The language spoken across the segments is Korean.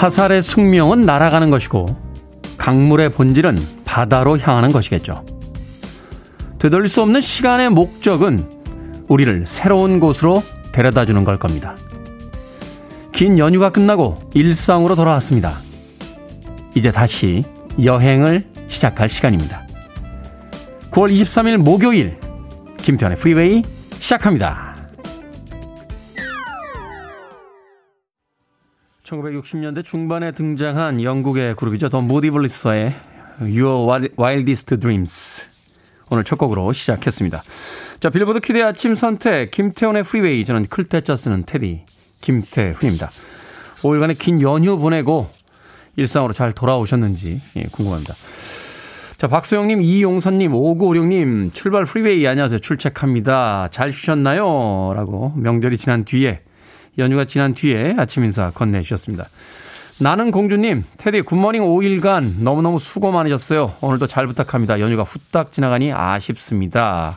화살의 숙명은 날아가는 것이고 강물의 본질은 바다로 향하는 것이겠죠. 되돌릴 수 없는 시간의 목적은 우리를 새로운 곳으로 데려다 주는 걸 겁니다. 긴 연휴가 끝나고 일상으로 돌아왔습니다. 이제 다시 여행을 시작할 시간입니다. 9월 23일 목요일 김태현의 프리웨이 시작합니다. 1960년대 중반에 등장한 영국의 그룹이죠. The Moody Blues의 Your Wildest Dreams. 오늘 첫 곡으로 시작했습니다. 자, 빌보드 Kid의 아침 선택, 김태훈의 Freeway. 저는 클 태 자 쓰는 태디, 김태훈입니다. 5일간의 긴 연휴 보내고 일상으로 잘 돌아오셨는지 예, 궁금합니다. 자, 박소영님, 이용선님, 5956님, 출발 Freeway 안녕하세요. 출첵합니다. 잘 쉬셨나요? 라고 명절이 지난 뒤에, 연휴가 지난 뒤에 아침 인사 건네주셨습니다. 나는 공주님, 테디 굿모닝 5일간 너무너무 수고 많으셨어요. 오늘도 잘 부탁합니다. 연휴가 후딱 지나가니 아쉽습니다.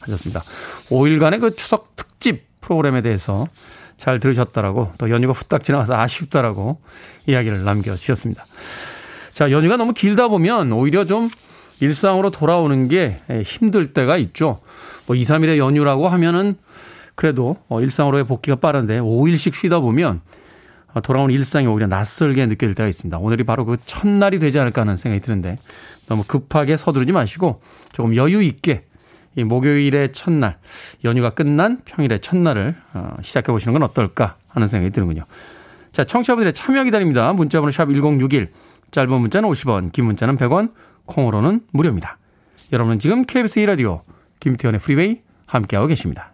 하셨습니다. 5일간의 그 추석 특집 프로그램에 대해서 잘 들으셨다라고 또 연휴가 후딱 지나가서 아쉽다라고 이야기를 남겨주셨습니다. 자, 연휴가 너무 길다 보면 오히려 좀 일상으로 돌아오는 게 힘들 때가 있죠. 뭐 2, 3일의 연휴라고 하면은 그래도 어, 일상으로의 복귀가 빠른데 5일씩 쉬다 보면 어, 돌아온 일상이 오히려 낯설게 느껴질 때가 있습니다. 오늘이 바로 그 첫날이 되지 않을까 하는 생각이 드는데 너무 급하게 서두르지 마시고 조금 여유 있게 이 목요일의 첫날, 연휴가 끝난 평일의 첫날을 어, 시작해 보시는 건 어떨까 하는 생각이 드는군요. 자, 청취자분들의 참여 기다립니다. 문자번호 샵 1061, 짧은 문자는 50원, 긴 문자는 100원, 콩으로는 무료입니다. 여러분은 지금 KBS 2라디오 김태훈의 Freeway 함께하고 계십니다.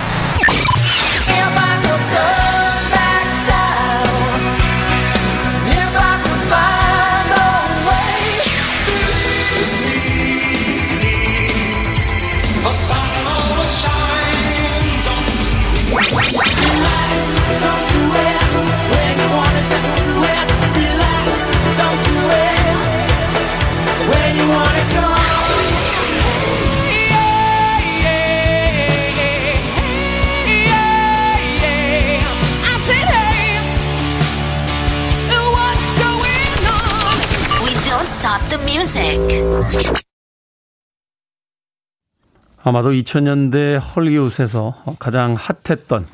아마도 2000년대 헐리우드에서 가장 핫했던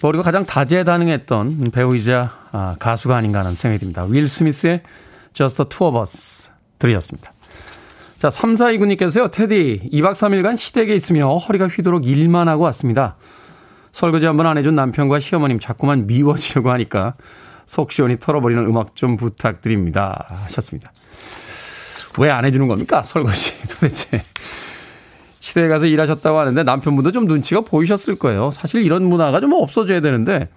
그리고 가장 다재다능했던 배우이자 아, 가수가 아닌가 하는 생각이 듭니다. 윌 스미스의 Just the Two of Us 들이었습니다. 자, 3429님께서요. 테디 2박 3일간 시댁에 있으며 허리가 휘도록 일만 하고 왔습니다. 설거지 한번 안 해준 남편과 시어머님 자꾸만 미워지려고 하니까 속 시원히 털어버리는 음악 좀 부탁드립니다. 하셨습니다. 왜 안 해주는 겁니까? 설거지 도대체. 시대에 가서 일하셨다고 하는데 남편분도 좀 눈치가 보이셨을 거예요. 사실 이런 문화가 좀 없어져야 되는데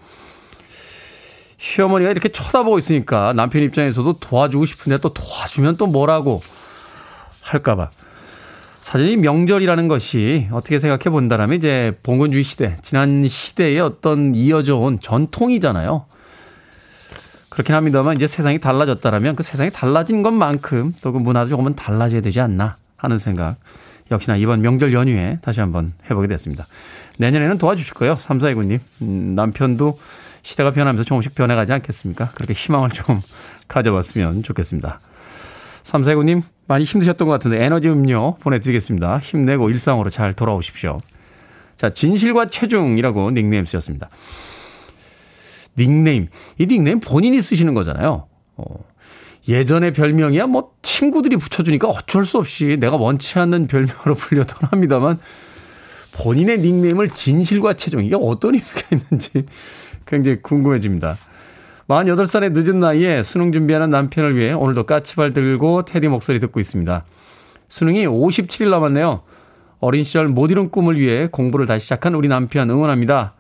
시어머니가 이렇게 쳐다보고 있으니까 남편 입장에서도 도와주고 싶은데 또 도와주면 또 뭐라고 할까봐. 사실 이 명절이라는 것이 어떻게 생각해 본다라면 이제 봉건주의 시대, 지난 시대의 어떤 이어져 온 전통이잖아요. 그렇긴 합니다만 이제 세상이 달라졌다라면 그 세상이 달라진 것만큼 또 그 문화도 조금은 달라져야 되지 않나 하는 생각 역시나 이번 명절 연휴에 다시 한번 해보게 됐습니다. 내년에는 도와주실 거예요. 3429님. 음, 남편도 시대가 변하면서 조금씩 변해가지 않겠습니까? 그렇게 희망을 좀 가져봤으면 좋겠습니다. 3429님, 많이 힘드셨던 것 같은데 에너지 음료 보내드리겠습니다. 힘내고 일상으로 잘 돌아오십시오. 자, 진실과 체중이라고 닉네임 쓰셨습니다. 닉네임. 이 닉네임 본인이 쓰시는 거잖아요. 어, 예전의 별명이야 뭐 친구들이 붙여주니까 어쩔 수 없이 내가 원치 않는 별명으로 불려던 합니다만 본인의 닉네임을 진실과 최종 이게 어떤 의미가 있는지 굉장히 궁금해집니다. 48살의 늦은 나이에 수능 준비하는 남편을 위해 오늘도 까치발 들고 테디 목소리 듣고 있습니다. 수능이 57일 남았네요. 어린 시절 못 이룬 꿈을 위해 공부를 다시 시작한 우리 남편 응원합니다.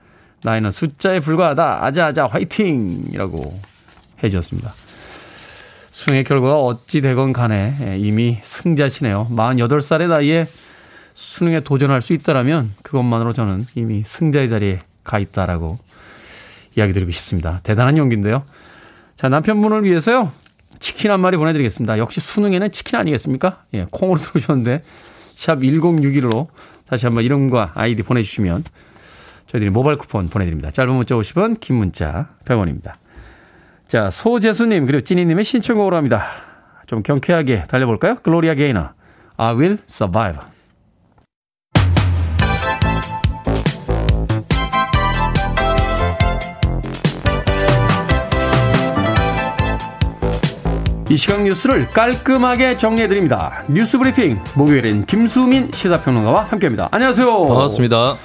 나이는 숫자에 불과하다. 아자아자 화이팅! 이라고 해주셨습니다. 수능의 결과가 어찌 되건 간에 예, 이미 승자시네요. 48살의 나이에 수능에 도전할 수 있다라면 그것만으로 저는 이미 승자의 자리에 가 있다라고 이야기 드리고 싶습니다. 대단한 용기인데요. 자, 남편분을 위해서요. 치킨 한 마리 보내드리겠습니다. 역시 수능에는 치킨 아니겠습니까? 예, 콩으로 들어오셨는데 샵 1061로 다시 한번 이름과 아이디 보내주시면 저희들이 모바일 쿠폰 보내드립니다. 짧은 문자 50원, 긴 문자 100원입니다. 자, 소재수님, 그리고 찐이님의 신청곡으로 합니다. 좀 경쾌하게 달려볼까요? 글로리아 게이너, I will survive. 이 시각 뉴스를 깔끔하게 정리해드립니다. 뉴스 브리핑, 목요일엔 김수민 시사평론가와 함께합니다. 안녕하세요. 반갑습니다.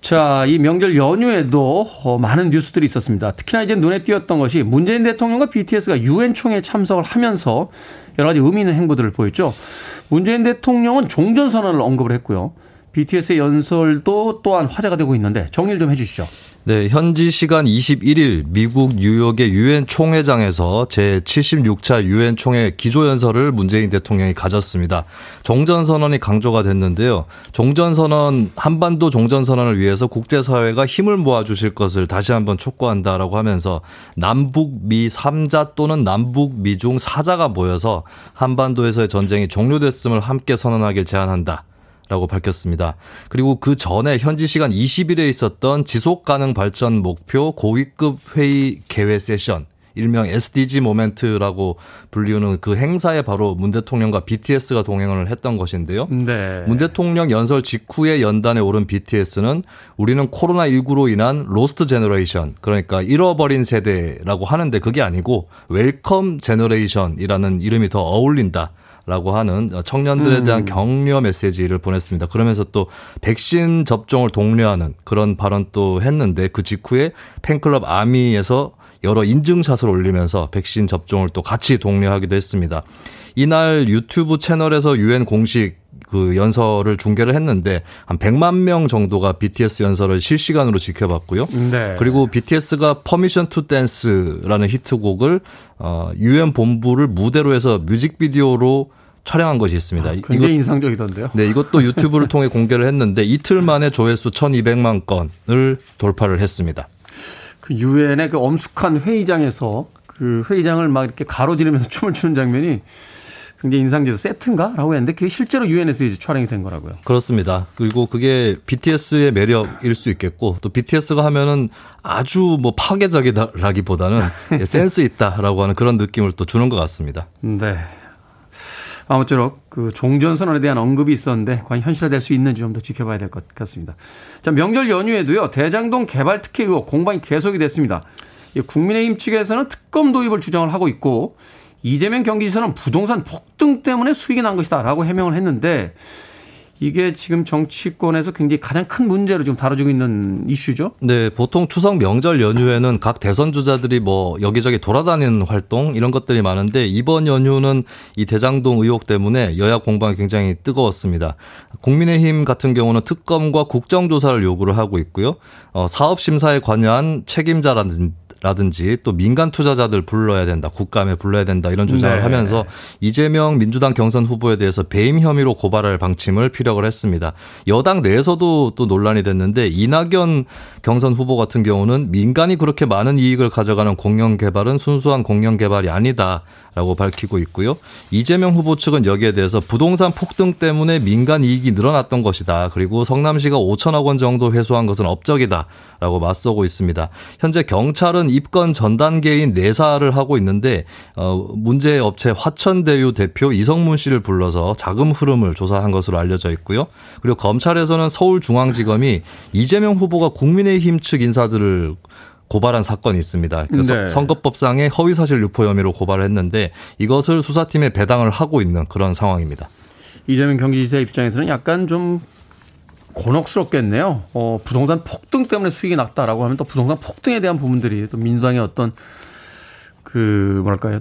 자, 이 명절 연휴에도 어, 많은 뉴스들이 있었습니다. 특히나 이제 눈에 띄었던 것이 문재인 대통령과 BTS가 유엔 총회에 참석을 하면서 여러 가지 의미 있는 행보들을 보였죠. 문재인 대통령은 종전 선언을 언급을 했고요. BTS의 연설도 또한 화제가 되고 있는데 정리를 좀 해주시죠. 네, 현지 시간 21일 미국 뉴욕의 유엔 총회장에서 제 76차 유엔 총회 기조 연설을 문재인 대통령이 가졌습니다. 종전 선언이 강조가 됐는데요. 종전 선언 한반도 종전 선언을 위해서 국제 사회가 힘을 모아 주실 것을 다시 한번 촉구한다라고 하면서 남북 미 3자 또는 남북 미중 4자가 모여서 한반도에서의 전쟁이 종료됐음을 함께 선언하길 제안한다. 라고 밝혔습니다. 그리고 그 전에 현지 시간 20일에 있었던 지속 가능 발전 목표 고위급 회의 개회 세션 일명 SDG 모멘트라고 불리우는 그 행사에 바로 문 대통령과 BTS가 동행을 했던 것인데요. 네. 문 대통령 연설 직후에 연단에 오른 BTS는 우리는 코로나19로 인한 Lost Generation, 그러니까 잃어버린 세대라고 하는데 그게 아니고 Welcome Generation이라는 이름이 더 어울린다. 라고 하는 청년들에 대한 음. 격려 메시지를 보냈습니다. 그러면서 또 백신 접종을 독려하는 그런 발언 또 했는데 그 직후에 팬클럽 아미에서 여러 인증샷을 올리면서 백신 접종을 또 같이 독려하기도 했습니다. 이날 유튜브 채널에서 유엔 공식 그 연설을 중계를 했는데 한 100만 명 정도가 BTS 연설을 실시간으로 지켜봤고요. 네. 그리고 BTS가 Permission to Dance라는 히트곡을 어 유엔 본부를 무대로 해서 뮤직비디오로 촬영한 것이 있습니다. 아, 굉장히 이것, 인상적이던데요. 네, 이것도 유튜브를 통해 공개를 했는데 이틀 만에 조회수 1,200만 건을 돌파를 했습니다. 그 유엔의 그 엄숙한 회의장에서 그 회의장을 막 이렇게 가로지르면서 춤을 추는 장면이 굉장히 인상적이어 세트인가? 라고 했는데 그게 실제로 유엔에서 이제 촬영이 된 거라고요. 그렇습니다. 그리고 그게 BTS의 매력일 수 있겠고 또 BTS가 하면은 아주 뭐 파괴적이다라기보다는 센스 있다라고 하는 그런 느낌을 또 주는 것 같습니다. 네. 아무쪼록 그 종전 선언에 대한 언급이 있었는데 과연 현실화될 수 있는지 좀 더 지켜봐야 될 것 같습니다. 자, 명절 연휴에도요, 대장동 개발 특혜 의혹 공방이 계속이 됐습니다. 국민의힘 측에서는 특검 도입을 주장을 하고 있고, 이재명 경기지사는 부동산 폭등 때문에 수익이 난 것이다라고 해명을 했는데, 이게 지금 정치권에서 굉장히 가장 큰 문제로 지금 다뤄지고 있는 이슈죠. 네, 보통 추석 명절 연휴에는 각 대선 주자들이 뭐 여기저기 돌아다니는 활동 이런 것들이 많은데 이번 연휴는 이 대장동 의혹 때문에 여야 공방이 굉장히 뜨거웠습니다. 국민의힘 같은 경우는 특검과 국정조사를 요구를 하고 있고요. 어, 사업 심사에 관여한 책임자라든지 라든지 또 민간 투자자들 불러야 된다. 국감에 불러야 된다. 이런 주장을 네. 하면서 이재명 민주당 경선 후보에 대해서 배임 혐의로 고발할 방침을 피력을 했습니다. 여당 내에서도 또 논란이 됐는데 이낙연 경선 후보 같은 경우는 민간이 그렇게 많은 이익을 가져가는 공영 개발은 순수한 공영 개발이 아니다. 라고 밝히고 있고요. 이재명 후보 측은 여기에 대해서 부동산 폭등 때문에 민간 이익이 늘어났던 것이다. 그리고 성남시가 5천억 원 정도 회수한 것은 업적이다. 라고 맞서고 있습니다. 현재 경찰은 입건 전 단계인 내사를 하고 있는데 어 문제 업체 화천대유 대표 이성문 씨를 불러서 자금 흐름을 조사한 것으로 알려져 있고요. 그리고 검찰에서는 서울중앙지검이 이재명 후보가 국민의힘 측 인사들을 고발한 사건이 있습니다. 그래서 네. 선거법상의 허위사실 유포 혐의로 고발을 했는데 이것을 수사팀에 배당을 하고 있는 그런 상황입니다. 이재명 경기지사 입장에서는 약간 좀 곤혹스럽겠네요. 어, 부동산 폭등 때문에 수익이 났다라고 하면 또 부동산 폭등에 대한 부분들이 또 민주당의 어떤 그 뭐랄까요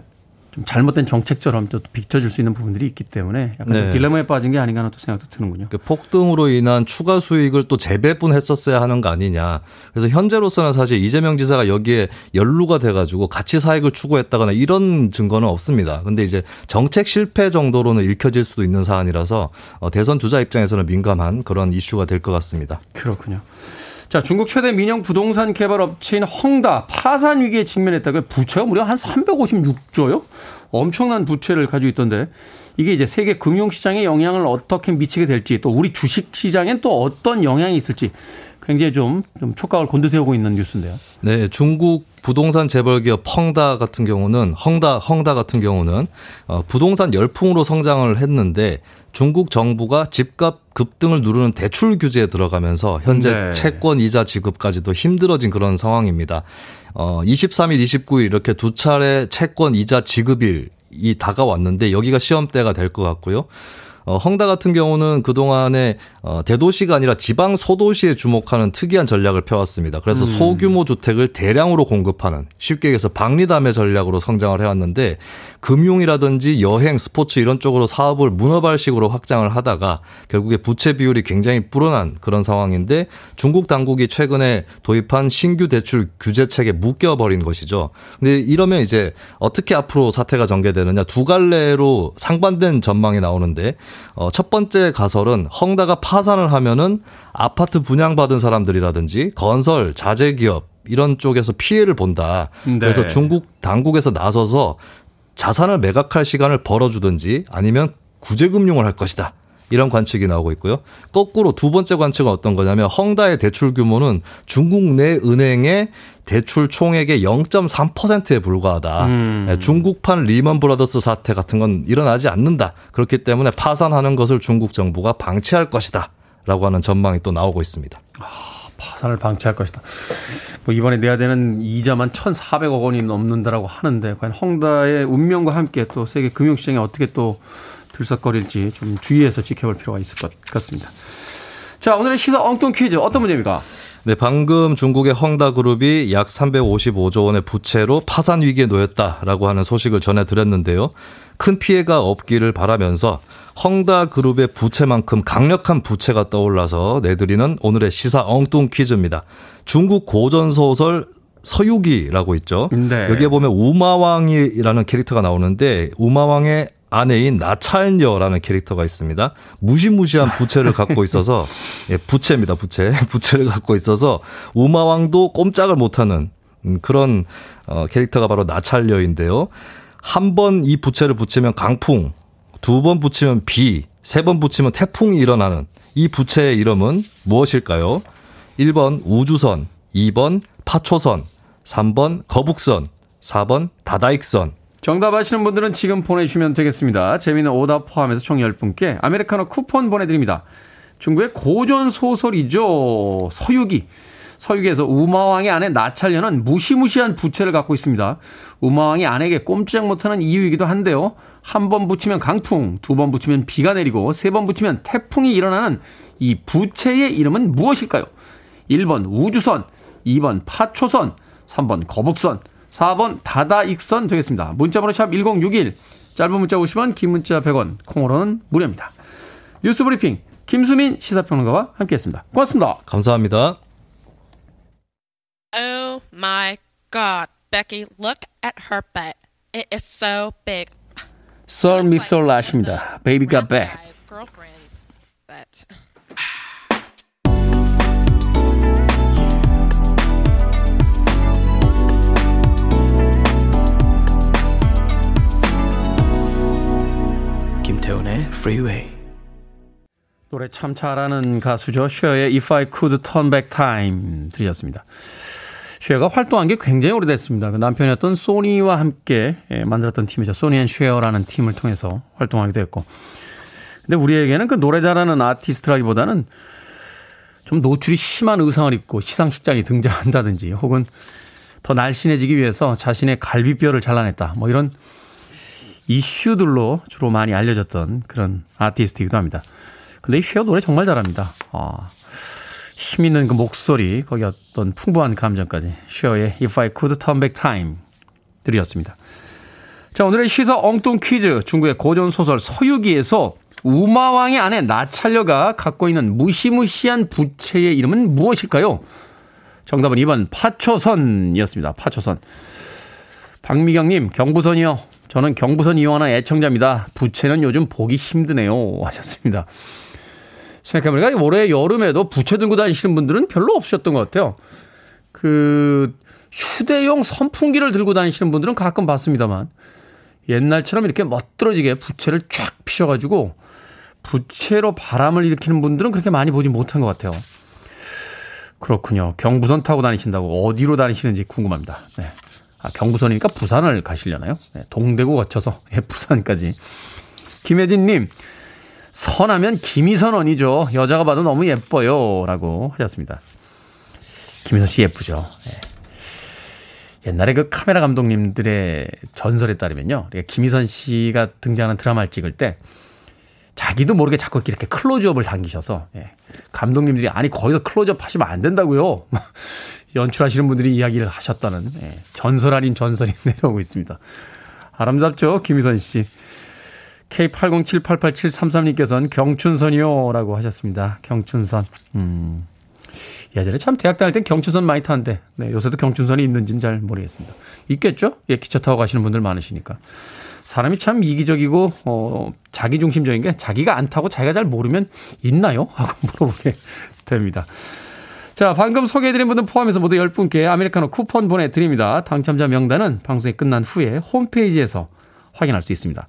좀 잘못된 정책처럼 또 비춰질 수 있는 부분들이 있기 때문에 약간 네. 딜레마에 빠진 게 아닌가 하는 또 생각도 드는군요. 그 폭등으로 인한 추가 수익을 또 재배분했었어야 하는 거 아니냐. 그래서 현재로서는 사실 이재명 지사가 여기에 연루가 돼가지고 같이 사익을 추구했다거나 이런 증거는 없습니다. 근데 이제 정책 실패 정도로는 읽혀질 수도 있는 사안이라서 어, 대선 주자 입장에서는 민감한 그런 이슈가 될 것 같습니다. 그렇군요. 자, 중국 최대 민영 부동산 개발 업체인 헝다 파산 위기에 직면했다고요. 부채가 무려 한 356조요? 엄청난 부채를 가지고 있던데 이게 이제 세계 금융 시장에 영향을 어떻게 미치게 될지 또 우리 주식 시장엔 또 어떤 영향이 있을지 굉장히 좀, 좀 촉각을 곤두세우고 있는 뉴스인데요. 네, 중국 부동산 재벌 기업 펑다 같은 경우는 헝다 헝다 같은 경우는 어, 부동산 열풍으로 성장을 했는데 중국 정부가 집값 급등을 누르는 대출 규제에 들어가면서 현재 네. 채권 이자 지급까지도 힘들어진 그런 상황입니다. 어 23일, 29일 이렇게 두 차례 채권 이자 지급일이 다가왔는데 여기가 시험대가 될 것 같고요. 어, 헝다 같은 경우는 그동안에 어, 대도시가 아니라 지방 소도시에 주목하는 특이한 전략을 펴왔습니다. 그래서 음. 소규모 주택을 대량으로 공급하는 쉽게 얘기해서 박리담의 전략으로 성장을 해왔는데 금융이라든지 여행, 스포츠 이런 쪽으로 사업을 문어발식으로 확장을 하다가 결국에 부채 비율이 굉장히 불어난 그런 상황인데 중국 당국이 최근에 도입한 신규 대출 규제책에 묶여버린 것이죠. 근데 이러면 이제 어떻게 앞으로 사태가 전개되느냐 두 갈래로 상반된 전망이 나오는데 어, 첫 번째 가설은 헝다가 파산을 하면은 아파트 분양받은 사람들이라든지 건설, 자재 기업 이런 쪽에서 피해를 본다. 네. 그래서 중국 당국에서 나서서 자산을 매각할 시간을 벌어주든지 아니면 구제금융을 할 것이다. 이런 관측이 나오고 있고요. 거꾸로 두 번째 관측은 어떤 거냐면 헝다의 대출 규모는 중국 내 은행의 대출 총액의 0.3%에 불과하다. 음. 네, 중국판 리먼 브라더스 사태 같은 건 일어나지 않는다. 그렇기 때문에 파산하는 것을 중국 정부가 방치할 것이다. 라고 하는 전망이 또 나오고 있습니다. 아, 파산을 방치할 것이다. 뭐 이번에 내야 되는 이자만 1,400억 원이 넘는다라고 하는데 과연 헝다의 운명과 함께 또 세계 금융시장에 어떻게 또 들썩거릴지 좀 주의해서 지켜볼 필요가 있을 것 같습니다. 자, 오늘의 시사 엉뚱 퀴즈 어떤 문제입니까? 네, 방금 중국의 헝다 그룹이 약 355조 원의 부채로 파산 위기에 놓였다라고 하는 소식을 전해드렸는데요. 큰 피해가 없기를 바라면서 헝다 그룹의 부채만큼 강력한 부채가 떠올라서 내드리는 오늘의 시사 엉뚱 퀴즈입니다. 중국 고전 소설 서유기라고 있죠. 네. 여기에 보면 우마왕이라는 캐릭터가 나오는데 우마왕의 아내인 나찰녀라는 캐릭터가 있습니다. 무시무시한 부채를 갖고 있어서 예, 부채입니다. 부채. 부채를 갖고 있어서 우마왕도 꼼짝을 못하는 음, 그런 어, 캐릭터가 바로 나찰녀인데요. 한 번 이 부채를 붙이면 강풍, 두 번 붙이면 비, 세 번 붙이면 태풍이 일어나는 이 부채의 이름은 무엇일까요? 1번 우주선, 2번 파초선, 3번 거북선, 4번 다다익선. 정답 아시는 분들은 지금 보내주시면 되겠습니다. 재미있는 오답 포함해서 총 10분께 아메리카노 쿠폰 보내드립니다. 중국의 고전 소설이죠. 서유기. 서유기에서 우마왕의 아내 나찰녀는 무시무시한 부채를 갖고 있습니다. 우마왕이 아내에게 꼼짝 못하는 이유이기도 한데요. 한 번 붙이면 강풍, 두 번 붙이면 비가 내리고 세 번 붙이면 태풍이 일어나는 이 부채의 이름은 무엇일까요? 1번 우주선, 2번 파초선, 3번 거북선, 4번 다다익선 되겠습니다. 문자번호 샵 1061, 짧은 문자 50원, 긴 문자 100원, 콩으로는 무료입니다. 뉴스 브리핑 김수민 시사평론가와 함께했습니다. 고맙습니다. 감사합니다. Oh my God, Becky, look at her butt. It is so big. 썰 미솔 라십니다. Baby got back. 김태훈의 Freeway. 노래 참 잘하는 가수죠. 쉐어의 If I Could Turn Back Time 들으셨습니다. 쉐어가 활동한 게 굉장히 오래됐습니다. 그 남편이었던 소니와 함께 예, 만들었던 팀이죠. Sonny and Cher라는 팀을 통해서 활동하기도 했고. 근데 우리에게는 그 노래 잘하는 아티스트라기보다는 좀 노출이 심한 의상을 입고 시상식장에 등장한다든지 혹은 더 날씬해지기 위해서 자신의 갈비뼈를 잘라냈다. 뭐 이런 이슈들로 주로 많이 알려졌던 그런 아티스트이기도 합니다. 근데 이 쉐어 노래 정말 잘합니다. 아, 힘 있는 그 목소리, 거기 어떤 풍부한 감정까지. 쉐어의 If I Could Turn Back Time 들이었습니다. 자, 오늘의 시사 엉뚱 퀴즈. 중국의 고전 소설 서유기에서 우마왕의 아내 나찰려가 갖고 있는 무시무시한 부채의 이름은 무엇일까요? 정답은 2번 파초선이었습니다. 파초선. 박미경님, 경부선이요. 저는 경부선 이용하는 애청자입니다. 부채는 요즘 보기 힘드네요. 하셨습니다. 생각해보니까 올해 여름에도 부채 들고 다니시는 분들은 별로 없으셨던 것 같아요. 그 휴대용 선풍기를 들고 다니시는 분들은 가끔 봤습니다만 옛날처럼 이렇게 멋들어지게 부채를 쫙 피셔가지고 부채로 바람을 일으키는 분들은 그렇게 많이 보지 못한 것 같아요. 그렇군요. 경부선 타고 다니신다고 어디로 다니시는지 궁금합니다. 네. 아, 경부선이니까 부산을 가시려나요? 네, 동대구 거쳐서 예, 부산까지. 김혜진님, 선하면 김희선언이죠. 여자가 봐도 너무 예뻐요. 라고 하셨습니다. 김희선 씨 예쁘죠. 네. 옛날에 그 카메라 감독님들의 전설에 따르면요. 김희선 씨가 등장하는 드라마를 찍을 때 자기도 모르게 자꾸 이렇게 클로즈업을 당기셔서 예. 감독님들이 아니 거기서 클로즈업 하시면 안 된다고요. 연출하시는 분들이 이야기를 하셨다는 예. 전설 아닌 전설이 내려오고 있습니다. 아름답죠, 김희선 씨. K80788733님께서는 경춘선이요. 라고 하셨습니다. 경춘선. 음. 예전에 참 대학 다닐 땐 경춘선 많이 타는데, 네, 요새도 경춘선이 있는지는 잘 모르겠습니다. 있겠죠? 예, 기차 타고 가시는 분들 많으시니까. 사람이 참 이기적이고, 어, 자기중심적인 게 자기가 안 타고 자기가 잘 모르면 있나요? 하고 물어보게 됩니다. 자, 방금 소개해드린 분들 포함해서 모두 10분께 아메리카노 쿠폰 보내드립니다. 당첨자 명단은 방송이 끝난 후에 홈페이지에서 확인할 수 있습니다.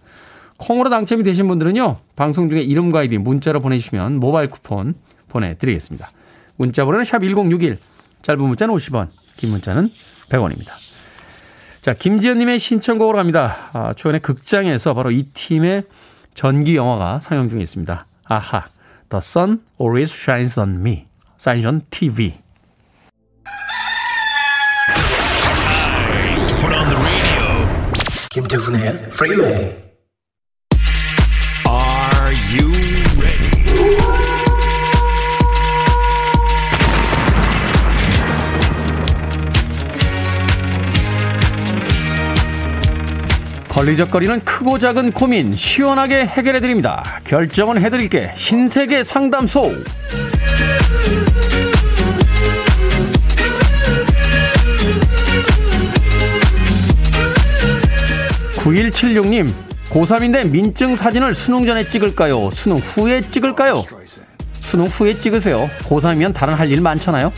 콩으로 당첨이 되신 분들은요, 방송 중에 이름과 아이디 문자로 보내주시면 모바일 쿠폰 보내드리겠습니다. 문자 번호는 샵 1061, 짧은 문자는 50원, 긴 문자는 100원입니다. 자, 김지연님의 신청곡으로 갑니다. 아, 최근에 극장에서 바로 이 팀의 전기 영화가 상영 중에 있습니다. 아하, The Sun Always Shines on Me, 사인전 TV. 김태훈의 Freeway. Are you ready? 걸리적거리는 크고 작은 고민 시원하게 해결해 드립니다. 결정은 해드릴게 신세계 상담소. 9176님, 고3인데 민증 사진을 수능 전에 찍을까요? 수능 후에 찍을까요? 수능 후에 찍으세요. 고3이면 다른 할 일 많잖아요.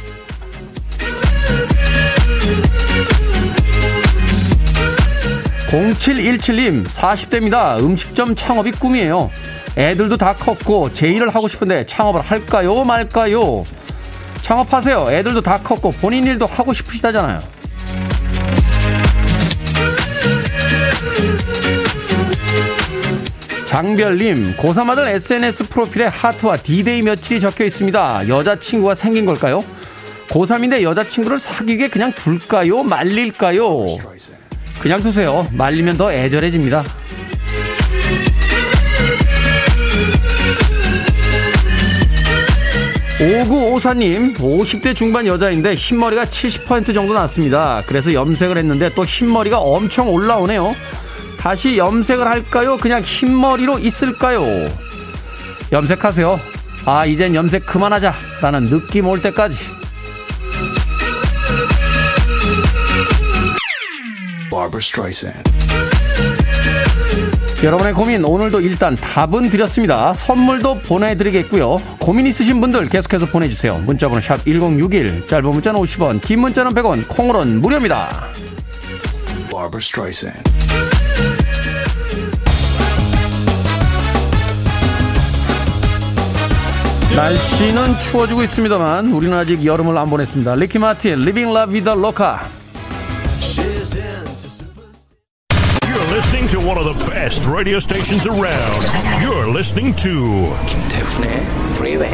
0717님, 40대입니다. 음식점 창업이 꿈이에요. 애들도 다 컸고, 제 일을 하고 싶은데 창업을 할까요? 말까요? 창업하세요. 애들도 다 컸고, 본인 일도 하고 싶으시다잖아요. 장별님, 고3 아들 SNS 프로필에 하트와 디데이 며칠이 적혀 있습니다. 여자친구가 생긴 걸까요? 고3인데 여자친구를 사귀게 그냥 둘까요? 말릴까요? 그냥 두세요. 말리면 더 애절해집니다. 오구오사님 50대 중반 여자인데 흰머리가 70% 정도 났습니다. 그래서 염색을 했는데 또 흰머리가 엄청 올라오네요. 다시 염색을 할까요? 그냥 흰머리로 있을까요? 염색하세요. 아, 이젠 염색 그만하자. 라는 느낌 올 때까지. Barbara. 여러분의 고민 오늘도 일단 답은 드렸습니다. 선물도 보내드리겠고요. 고민 있으신 분들 계속해서 보내주세요. 문자번호 샵 1061, 짧은 문자는 50원, 긴 문자는 100원, 콩으로는 무료입니다. 날씨는 추워지고 있습니다만 우리는 아직 여름을 안 보냈습니다. 리키 마틴, Vida Loca. listening to best radio stations around. You're listening to Freeway.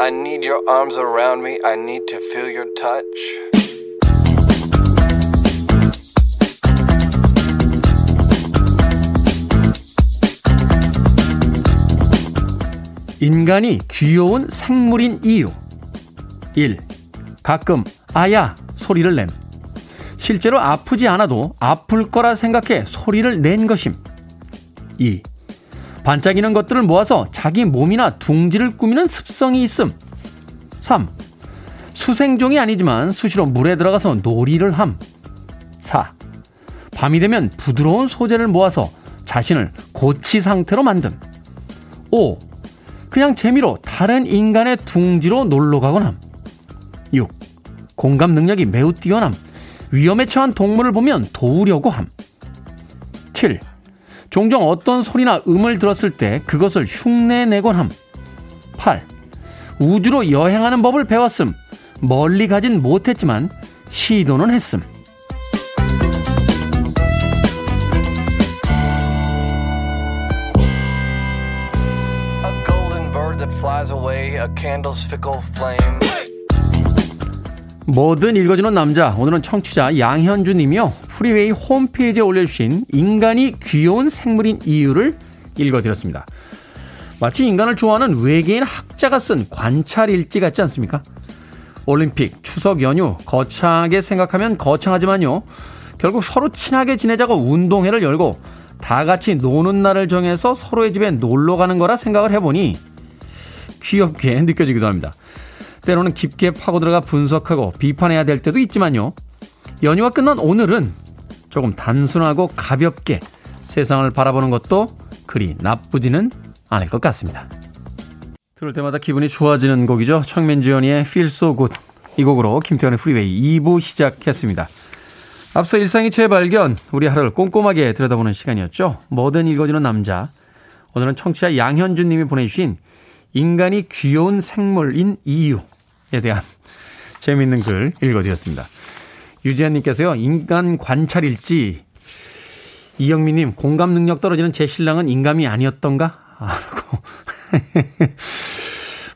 I need your arms around me. I need to feel your touch. 인간이 귀여운 생물인 이유. 1. 가끔 아야 소리를 냄. 실제로 아프지 않아도 아플 거라 생각해 소리를 낸 것임. 2. 반짝이는 것들을 모아서 자기 몸이나 둥지를 꾸미는 습성이 있음. 3. 수생종이 아니지만 수시로 물에 들어가서 놀이를 함. 4. 밤이 되면 부드러운 소재를 모아서 자신을 고치 상태로 만듦. 5. 그냥 재미로 다른 인간의 둥지로 놀러 함. 6. 공감 능력이 매우 뛰어남. 위험에 처한 동물을 보면 도우려고 함. 7. 종종 어떤 소리나 음을 들었을 때 그것을 흉내내곤 함. 8. 우주로 여행하는 법을 배웠음. 멀리 가진 못했지만 시도는 했음. 뭐든 읽어주는 남자. 오늘은 청취자 양현주 님이요. 프리웨이 홈페이지에 올려주신 인간이 귀여운 생물인 이유를 읽어드렸습니다. 마치 인간을 좋아하는 외계인 학자가 쓴 관찰 일지 같지 않습니까? 올림픽, 추석 연휴, 거창하게 생각하면 거창하지만요. 결국 서로 친하게 지내자고 운동회를 열고 다 같이 노는 날을 정해서 서로의 집에 놀러 가는 거라 생각을 해보니 귀엽게 느껴지기도 합니다. 때로는 깊게 파고 들어가 분석하고 비판해야 될 때도 있지만요. 연휴가 끝난 오늘은 조금 단순하고 가볍게 세상을 바라보는 것도 그리 나쁘지는 않을 것 같습니다. 들을 때마다 기분이 좋아지는 곡이죠. 청맨지연이의 Feel So Good. 이 곡으로 김태현의 프리웨이 2부 시작했습니다. 앞서 일상의 재발견, 우리 하루를 꼼꼼하게 들여다보는 시간이었죠. 뭐든 읽어주는 남자. 오늘은 청취자 양현준 님이 보내주신 인간이 귀여운 생물인 이유에 대한 재미있는 글 읽어드렸습니다. 유지한 님께서요, 인간 관찰일지. 이영민 님, 공감 능력 떨어지는 제 신랑은 인감이 아니었던가? 라고.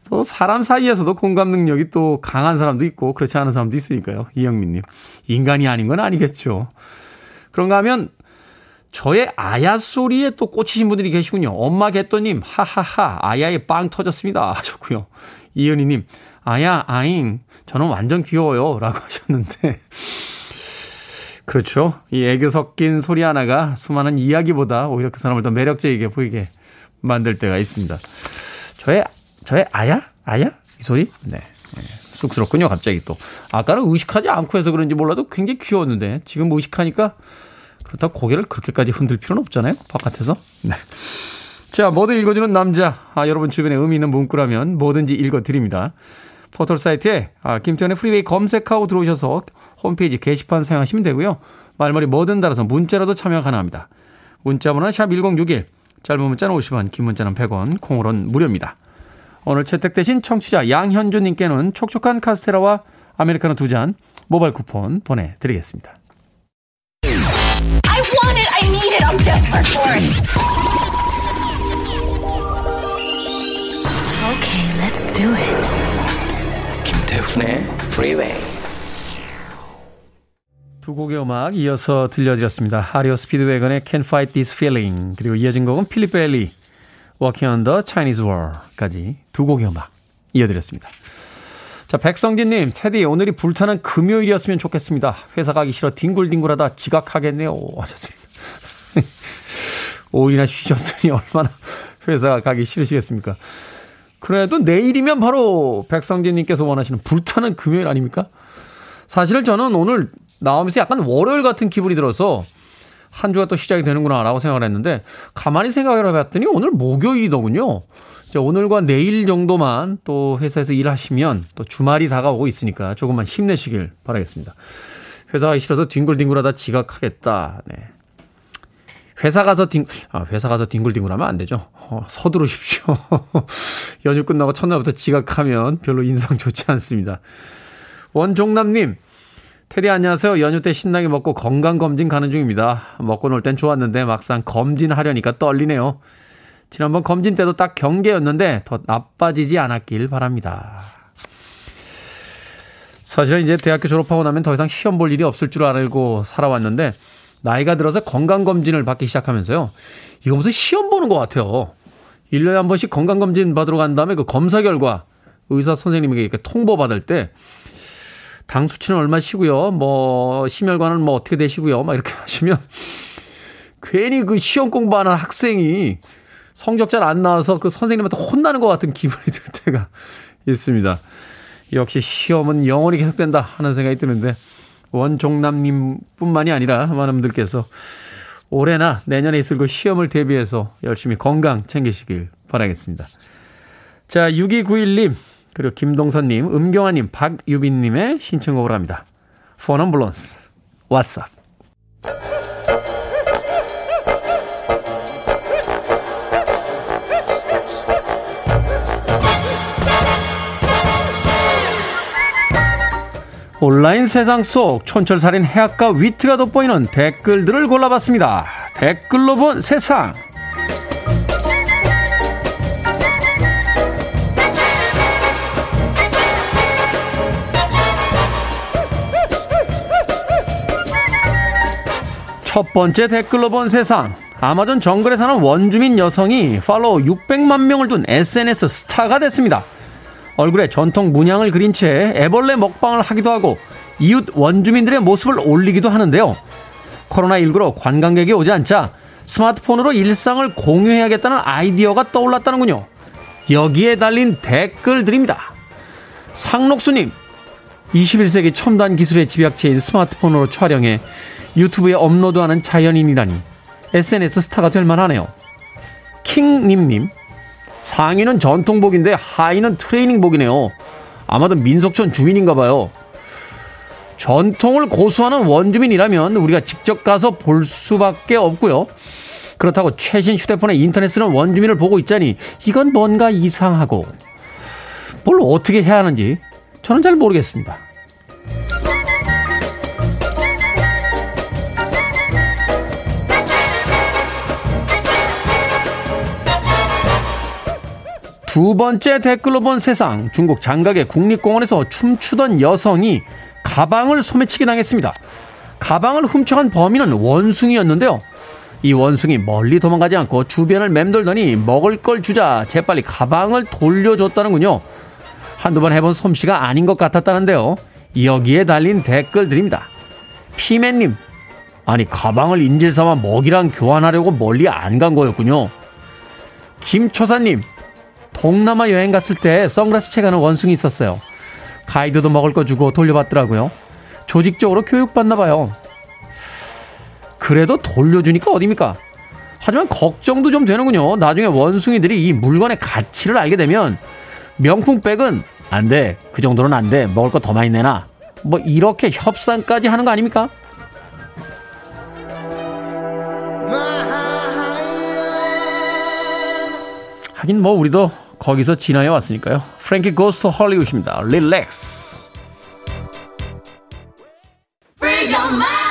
또 사람 사이에서도 공감 능력이 또 강한 사람도 있고 그렇지 않은 사람도 있으니까요. 이영민님. 인간이 아닌 건 아니겠죠. 그런가 하면 저의 아야 소리에 또 꽂히신 분들이 계시군요. 엄마 개또님, 하하하, 아야에 빵 터졌습니다. 하셨고요. 이은희님, 아야, 아잉, 저는 완전 귀여워요. 라고 하셨는데. 그렇죠. 이 애교 섞인 소리 하나가 수많은 이야기보다 오히려 그 사람을 더 매력적이게 보이게 만들 때가 있습니다. 저의, 저의 아야? 아야? 이 소리? 네. 네. 쑥스럽군요, 갑자기 또. 아까는 의식하지 않고 해서 그런지 몰라도 굉장히 귀여웠는데, 지금 의식하니까, 그렇다고 고개를 그렇게까지 흔들 필요는 없잖아요, 바깥에서. 네. 자, 뭐든 읽어주는 남자. 아, 여러분 주변에 의미 있는 문구라면 뭐든지 읽어드립니다. 포털 사이트에 아, 김태훈의 Freeway 검색하고 들어오셔서 홈페이지 게시판 사용하시면 되고요. 말머리 뭐든 달아서 문자라도 참여 가능합니다. 문자 번호는 샵1061, 짧은 문자는 50원, 긴 문자는 100원, 콩으로는 무료입니다. 오늘 채택되신 청취자 양현주님께는 촉촉한 카스테라와 아메리카노 두 잔 모바일 쿠폰 보내드리겠습니다. I want it, I need it, I'm desperate for it. Okay, let's do it. 김태훈의 Freeway. 두 곡의 음악 이어서 들려드렸습니다. 아리오 스피드웨건의 Can't Fight This Feeling 그리고 이어진 곡은 필립 벨리 Walking on the Chinese Wall까지 두 곡의 음악 이어드렸습니다. 자, 백성진님, 테디, 오늘이 불타는 금요일이었으면 좋겠습니다. 회사 가기 싫어 뒹굴뒹굴하다 지각하겠네요. 하셨습니다. 5일이나 쉬셨으니 얼마나 회사 가기 싫으시겠습니까? 그래도 내일이면 바로 백성진님께서 원하시는 불타는 금요일 아닙니까? 사실 저는 오늘 나오면서 약간 월요일 같은 기분이 들어서 한 주가 또 시작이 되는구나 라고 생각을 했는데 가만히 생각을 해봤더니 오늘 목요일이더군요. 이제 오늘과 내일 정도만 또 회사에서 일하시면 또 주말이 다가오고 있으니까 조금만 힘내시길 바라겠습니다. 회사 가기 싫어서 뒹굴뒹굴하다 지각하겠다. 네. 회사 가서 뒹, 아, 회사 가서 뒹굴뒹굴하면 안 되죠. 어, 서두르십시오. 연휴 끝나고 첫날부터 지각하면 별로 인상 좋지 않습니다. 원종남님, 테디 안녕하세요. 연휴 때 신나게 먹고 건강검진 가는 중입니다. 먹고 놀 땐 좋았는데 막상 검진하려니까 떨리네요. 지난번 검진 때도 딱 경계였는데 더 나빠지지 않았길 바랍니다. 사실은 이제 대학교 졸업하고 나면 더 이상 시험 볼 일이 없을 줄 알고 살아왔는데 나이가 들어서 건강검진을 받기 시작하면서요. 이거 무슨 시험 보는 것 같아요. 1년에 한 번씩 건강검진 받으러 간 다음에 그 검사 결과 의사 선생님에게 이렇게 통보받을 때 당 수치는 얼마시고요. 뭐 심혈관은 뭐 어떻게 되시고요. 막 이렇게 하시면 괜히 그 시험 공부하는 학생이 성적 잘 안 나와서 그 선생님한테 혼나는 것 같은 기분이 들 때가 있습니다. 역시 시험은 영원히 계속된다 하는 생각이 드는데 원종남님 뿐만이 아니라 많은 분들께서 올해나 내년에 있을 그 시험을 대비해서 열심히 건강 챙기시길. 바라겠습니다. 자, 6291님, 그리고 김동선님, 음경아님, 박유빈님의 신청곡으로 합니다. 폰 엄블런스, What's up? 온라인 세상 속 촌철살인 해악과 위트가 돋보이는 댓글들을 골라봤습니다. 댓글로 본 세상. 첫 번째 댓글로 본 세상. 아마존 정글에 사는 원주민 여성이 팔로워 600만 명을 둔 SNS 스타가 됐습니다. 얼굴에 전통 문양을 그린 채 애벌레 먹방을 하기도 하고 이웃 원주민들의 모습을 올리기도 하는데요. 코로나19로 관광객이 오지 않자 스마트폰으로 일상을 공유해야겠다는 아이디어가 떠올랐다는군요. 여기에 달린 댓글들입니다. 상록수님, 21세기 첨단 기술의 집약체인 스마트폰으로 촬영해 유튜브에 업로드하는 자연인이라니 SNS 스타가 될 만하네요. 킹님님, 상의는 전통복인데 하의는 트레이닝복이네요. 아마도 민속촌 주민인가 봐요. 전통을 고수하는 원주민이라면 우리가 직접 가서 볼 수밖에 없고요. 그렇다고 최신 휴대폰에 인터넷 쓰는 원주민을 보고 있자니 이건 뭔가 이상하고 뭘 어떻게 해야 하는지 저는 잘 모르겠습니다. 두 번째 댓글로 본 세상 중국 장각의 국립공원에서 춤추던 여성이 가방을 소매치기 당했습니다. 가방을 훔쳐간 범인은 원숭이였는데요. 이 원숭이 멀리 도망가지 않고 주변을 맴돌더니 먹을 걸 주자 재빨리 가방을 돌려줬다는군요. 한두 번 해본 솜씨가 아닌 것 같았다는데요. 여기에 달린 댓글들입니다. 피맨님, 아니 가방을 인질 삼아 먹이랑 교환하려고 멀리 안 간 거였군요. 김초사님, 동남아 여행 갔을 때 선글라스 채가는 원숭이 있었어요. 가이드도 먹을 거 주고 돌려받더라고요. 조직적으로 교육받나 봐요. 그래도 돌려주니까 어딥니까? 하지만 걱정도 좀 되는군요. 나중에 원숭이들이 이 물건의 가치를 알게 되면 명품백은 안 돼. 그 정도는 안 돼. 먹을 거 더 많이 내놔. 뭐 이렇게 협상까지 하는 거 아닙니까? 하긴 뭐 우리도 거기서 지나해 왔으니까요. 프랭키 고스트 헐리우드입니다. 릴렉스. Freeway.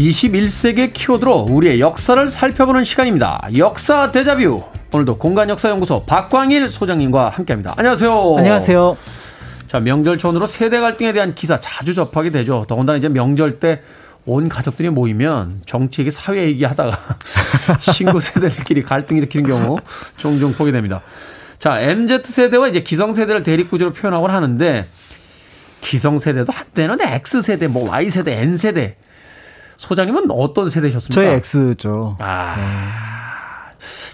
21세기 키워드로 우리의 역사를 살펴보는 시간입니다. 역사 대자뷰. 오늘도 공간역사연구소 박광일 소장님과 함께합니다. 안녕하세요. 안녕하세요. 자 명절 전후로 세대 갈등에 대한 기사 자주 접하게 되죠. 더군다나 이제 명절 때 온 가족들이 모이면 정치 얘기, 사회 얘기 하다가 신고 세대들끼리 갈등 일으키는 경우 종종 보게 됩니다. 자 MZ 세대와 이제 기성 세대를 대립 구조로 표현하곤 하는데 기성 세대도 한때는 X 세대, 뭐 Y 세대, N 세대 소장님은 어떤 세대셨습니까? 저희 X죠. 아. 네.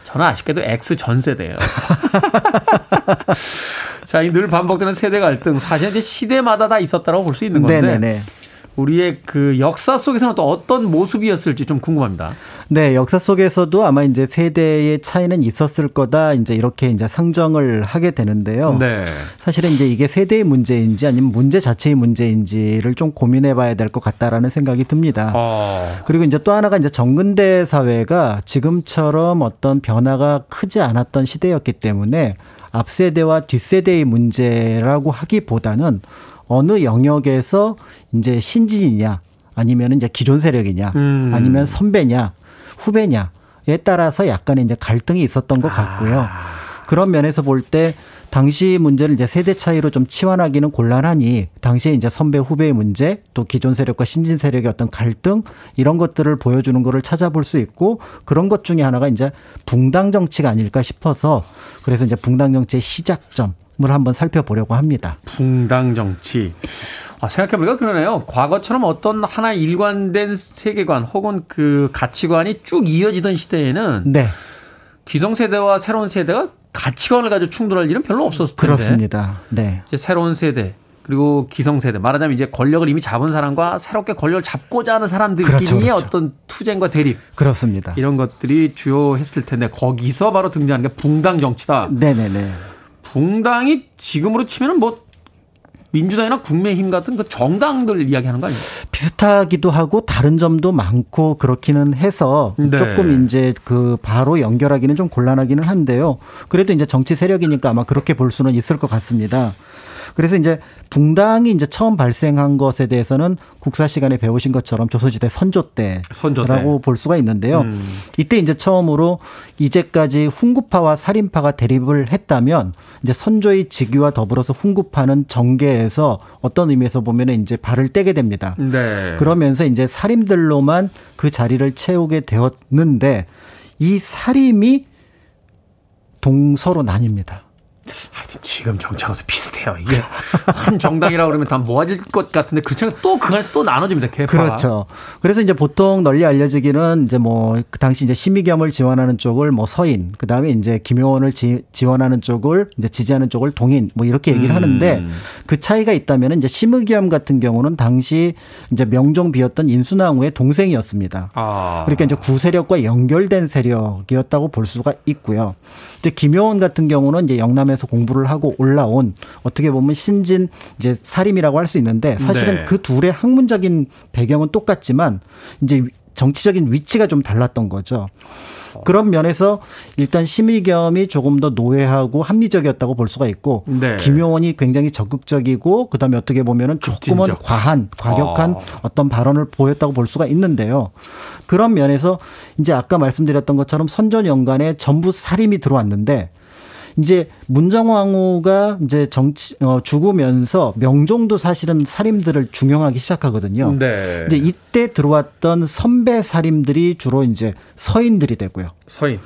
저는 아쉽게도 X 전 세대예요. 자, 이 늘 반복되는 세대 갈등 사실 이제 시대마다 다 있었다고 볼 수 있는 건데 네네네. 우리의 그 역사 속에서는 또 어떤 모습이었을지 좀 궁금합니다. 네, 역사 속에서도 아마 이제 세대의 차이는 있었을 거다. 이제 이렇게 이제 상정을 하게 되는데요. 네. 사실은 이제 이게 세대의 문제인지 아니면 문제 자체의 문제인지를 좀 고민해 봐야 될 것 같다라는 생각이 듭니다. 어. 그리고 이제 또 하나가 이제 정근대 사회가 지금처럼 어떤 변화가 크지 않았던 시대였기 때문에 앞세대와 뒷세대의 문제라고 하기보다는 어느 영역에서 이제 신진이냐 아니면 이제 기존 세력이냐 음. 아니면 선배냐 후배냐에 따라서 약간의 이제 갈등이 있었던 것 같고요. 아. 그런 면에서 볼 때 당시 문제를 이제 세대 차이로 좀 치환하기는 곤란하니 당시에 이제 선배 후배의 문제 또 기존 세력과 신진 세력의 어떤 갈등 이런 것들을 보여주는 거를 찾아볼 수 있고 그런 것 중에 하나가 이제 붕당 정치가 아닐까 싶어서 그래서 이제 붕당 정치의 시작점 한번 살펴보려고 합니다. 붕당 정치. 아, 생각해보니까 그러네요. 과거처럼 어떤 하나 일관된 세계관 혹은 그 가치관이 쭉 이어지던 시대에는 네. 기성세대와 새로운 세대가 가치관을 가지고 충돌할 일은 별로 없었을 텐데. 그렇습니다. 네. 이제 새로운 세대 그리고 기성세대 말하자면 이제 권력을 이미 잡은 사람과 새롭게 권력을 잡고자 하는 사람들끼리의 그렇죠, 그렇죠. 어떤 투쟁과 대립 그렇습니다. 이런 것들이 주요했을 텐데 거기서 바로 등장하는 게 붕당 정치다. 네네네. 붕당이 지금으로 치면은 뭐 민주당이나 국민의힘 같은 그 정당들 이야기하는 거 아니에요? 비슷하기도 하고 다른 점도 많고 그렇기는 해서 네. 조금 이제 그 바로 연결하기는 좀 곤란하기는 한데요. 그래도 이제 정치 세력이니까 아마 그렇게 볼 수는 있을 것 같습니다. 그래서 이제 붕당이 이제 처음 발생한 것에 대해서는 국사 시간에 배우신 것처럼 조선시대 선조 때라고 선조 볼 수가 있는데요. 음. 이때 이제 처음으로 이제까지 훈구파와 살인파가 대립을 했다면 이제 선조의 직위와 더불어서 훈구파는 정계에서 어떤 의미에서 보면은 이제 발을 떼게 됩니다. 네. 그러면서 이제 살인들로만 그 자리를 채우게 되었는데 이 살인이 동서로 나뉩니다. 하여튼 지금 정치하고서 비슷해요. 이게 한 정당이라고 그러면 다 모아질 것 같은데 그렇지 않고 또그 안에서 또 나눠집니다. 개파가. 그렇죠. 그래서 이제 보통 널리 알려지기는 이제 뭐 그 당시 이제 심의겸을 지원하는 쪽을 뭐 서인, 그 다음에 이제 김효원을 지, 원하는 쪽을 이제 지지하는 쪽을 동인 뭐 이렇게 얘기를 음. 하는데 그 차이가 있다면 이제 심의겸 같은 경우는 당시 이제 명종 비었던 인순왕후의 동생이었습니다. 아. 그러니까 이제 구세력과 연결된 세력이었다고 볼 수가 있고요. 이제 김효원 같은 경우는 이제 영남에 서 공부를 하고 올라온 어떻게 보면 신진 이제 사림이라고 할 수 있는데 사실은 네. 그 둘의 학문적인 배경은 똑같지만 이제 정치적인 위치가 좀 달랐던 거죠. 그런 면에서 일단 심의겸이 조금 더 노예하고 합리적이었다고 볼 수가 있고 네. 김용원이 굉장히 적극적이고 그다음에 어떻게 보면은 조금은 진짜. 과한 과격한 아. 어떤 발언을 보였다고 볼 수가 있는데요. 그런 면에서 이제 아까 말씀드렸던 것처럼 선전 연간에 전부 살림이 들어왔는데 이제 문정왕후가 이제 정치 어, 죽으면서 명종도 사실은 살림들을 중용하기 시작하거든요. 네. 이제 이때 들어왔던 선배 살림들이 주로 이제 서인들이 되고요. 서인.